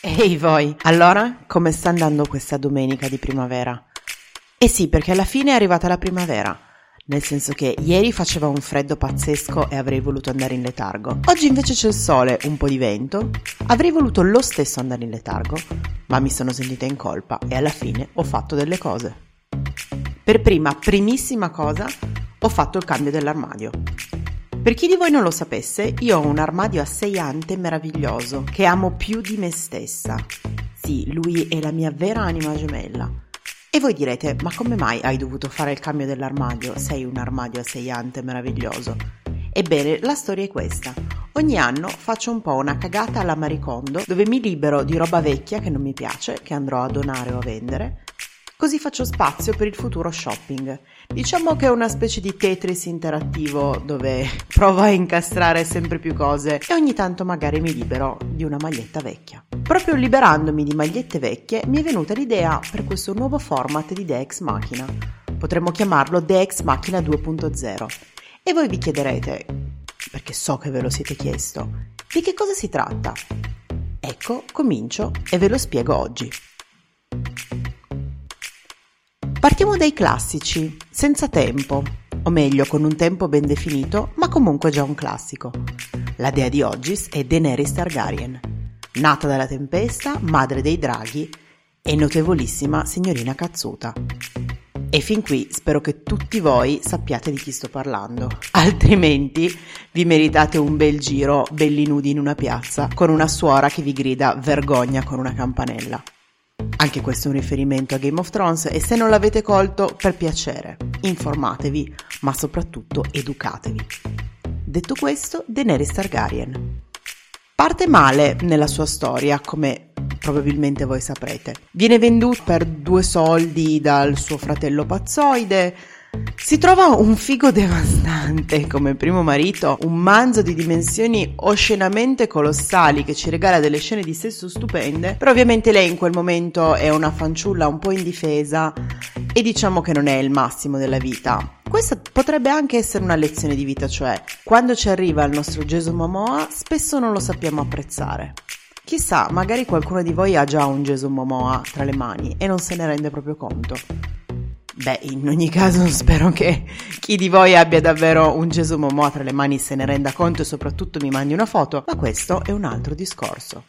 Ehi voi, allora come sta andando questa domenica di primavera? Eh sì, perché alla fine è arrivata la primavera, nel senso che ieri faceva un freddo pazzesco e avrei voluto andare in letargo. Oggi invece c'è il sole, un po' di vento, avrei voluto lo stesso andare in letargo, ma mi sono sentita in colpa e alla fine ho fatto delle cose. Per prima, primissima cosa, ho fatto il cambio dell'armadio. Per chi di voi non lo sapesse, io ho un armadio a sei ante meraviglioso che amo più di me stessa. Sì, lui è la mia vera anima gemella. E voi direte, ma come mai hai dovuto fare il cambio dell'armadio? Sei un armadio a sei ante meraviglioso. Ebbene, la storia è questa. Ogni anno faccio un po' una cagata alla Maricondo dove mi libero di roba vecchia che non mi piace, che andrò a donare o a vendere, Così faccio spazio per il futuro shopping. Diciamo che è una specie di Tetris interattivo dove provo a incastrare sempre più cose e ogni tanto magari mi libero di una maglietta vecchia. Proprio liberandomi di magliette vecchie mi è venuta l'idea per questo nuovo format di Dex Machina. Potremmo chiamarlo Dex Machina 2.0. E voi vi chiederete, perché so che ve lo siete chiesto, di che cosa si tratta? Ecco, comincio e ve lo spiego oggi. Partiamo dai classici, senza tempo, o meglio con un tempo ben definito, ma comunque già un classico. La dea di Ogis è Daenerys Targaryen, nata dalla tempesta, madre dei draghi e notevolissima signorina cazzuta. E fin qui spero che tutti voi sappiate di chi sto parlando, altrimenti vi meritate un bel giro belli nudi in una piazza con una suora che vi grida vergogna con una campanella. Anche questo è un riferimento a Game of Thrones e se non l'avete colto, per piacere, informatevi, ma soprattutto educatevi. Detto questo, Daenerys Targaryen. Parte male nella sua storia, come probabilmente voi saprete. Viene venduto per due soldi dal suo fratello pazzoide, si trova un figo devastante come primo marito, un manzo di dimensioni oscenamente colossali che ci regala delle scene di sesso stupende, però ovviamente lei in quel momento è una fanciulla un po' indifesa e diciamo che non è il massimo della vita. Questa potrebbe anche essere una lezione di vita, cioè quando ci arriva il nostro Gesù Momoa spesso non lo sappiamo apprezzare. Chissà, magari qualcuno di voi ha già un Gesù Momoa tra le mani e non se ne rende proprio conto. Beh, in ogni caso spero che chi di voi abbia davvero un Gesù Momoa tra le mani se ne renda conto e soprattutto mi mandi una foto, ma questo è un altro discorso.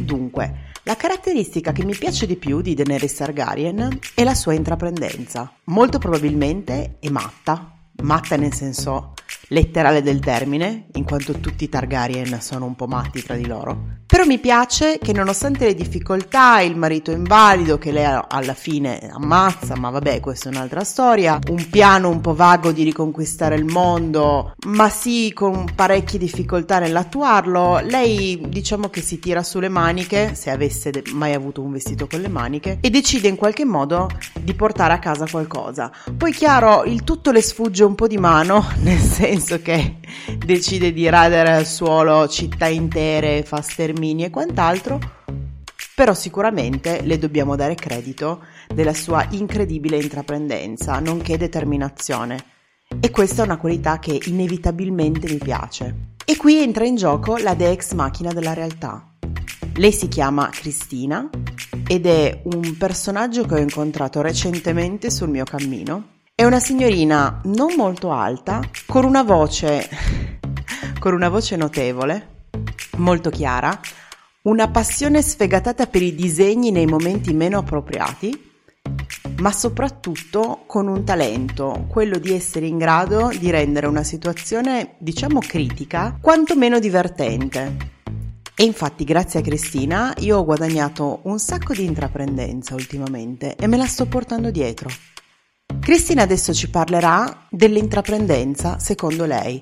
Dunque, la caratteristica che mi piace di più di Daenerys Targaryen è la sua intraprendenza. Molto probabilmente è matta, matta nel senso letterale del termine, in quanto tutti i Targaryen sono un po' matti tra di loro. Però mi piace che nonostante le difficoltà, il marito invalido che lei alla fine ammazza, ma vabbè, questa è un'altra storia, un piano un po' vago di riconquistare il mondo, ma sì con parecchie difficoltà nell'attuarlo, lei diciamo che si tira sulle maniche, se avesse mai avuto un vestito con le maniche, e decide in qualche modo di portare a casa qualcosa. Poi chiaro, il tutto le sfugge un po' di mano, nel senso che decide di radere al suolo città intere, fa stermini e quant'altro, però sicuramente le dobbiamo dare credito della sua incredibile intraprendenza, nonché determinazione. E questa è una qualità che inevitabilmente mi piace. E qui entra in gioco la Dex macchina della realtà. Lei si chiama Cristina ed è un personaggio che ho incontrato recentemente sul mio cammino è una signorina non molto alta, con una voce, con una voce notevole, molto chiara, una passione sfegatata per i disegni nei momenti meno appropriati, ma soprattutto con un talento, quello di essere in grado di rendere una situazione, diciamo critica, quantomeno divertente. E infatti grazie a Cristina io ho guadagnato un sacco di intraprendenza ultimamente e me la sto portando dietro. Cristina adesso ci parlerà dell'intraprendenza secondo lei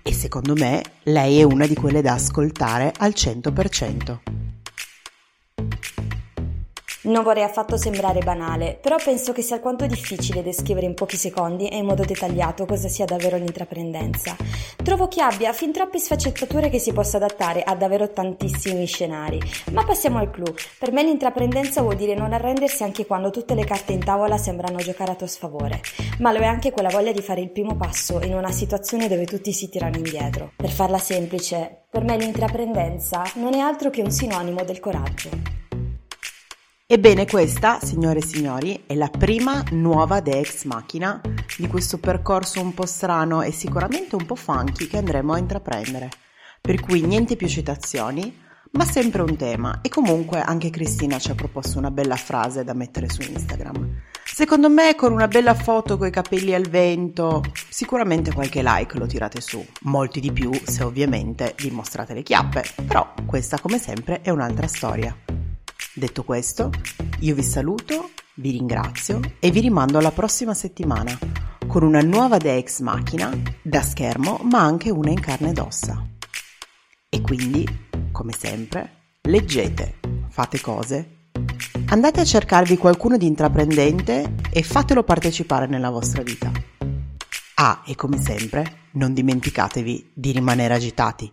e secondo me lei è una di quelle da ascoltare al 100%. Non vorrei affatto sembrare banale, però penso che sia alquanto difficile descrivere in pochi secondi e in modo dettagliato cosa sia davvero l'intraprendenza. Trovo che abbia fin troppe sfaccettature che si possa adattare a davvero tantissimi scenari. Ma passiamo al clou. Per me l'intraprendenza vuol dire non arrendersi anche quando tutte le carte in tavola sembrano giocare a tuo sfavore, ma lo è anche quella voglia di fare il primo passo in una situazione dove tutti si tirano indietro. Per farla semplice, per me l'intraprendenza non è altro che un sinonimo del coraggio. Ebbene questa, signore e signori, è la prima nuova De Ex Machina di questo percorso un po' strano e sicuramente un po' funky che andremo a intraprendere. Per cui niente più citazioni, ma sempre un tema e comunque anche Cristina ci ha proposto una bella frase da mettere su Instagram. Secondo me con una bella foto coi capelli al vento, sicuramente qualche like lo tirate su, molti di più se ovviamente vi mostrate le chiappe, però questa come sempre è un'altra storia. Detto questo, io vi saluto, vi ringrazio e vi rimando alla prossima settimana con una nuova De Ex Machina da schermo ma anche una in carne ed ossa. E quindi, come sempre, leggete, fate cose, andate a cercarvi qualcuno di intraprendente e fatelo partecipare nella vostra vita. Ah, e come sempre, non dimenticatevi di rimanere agitati.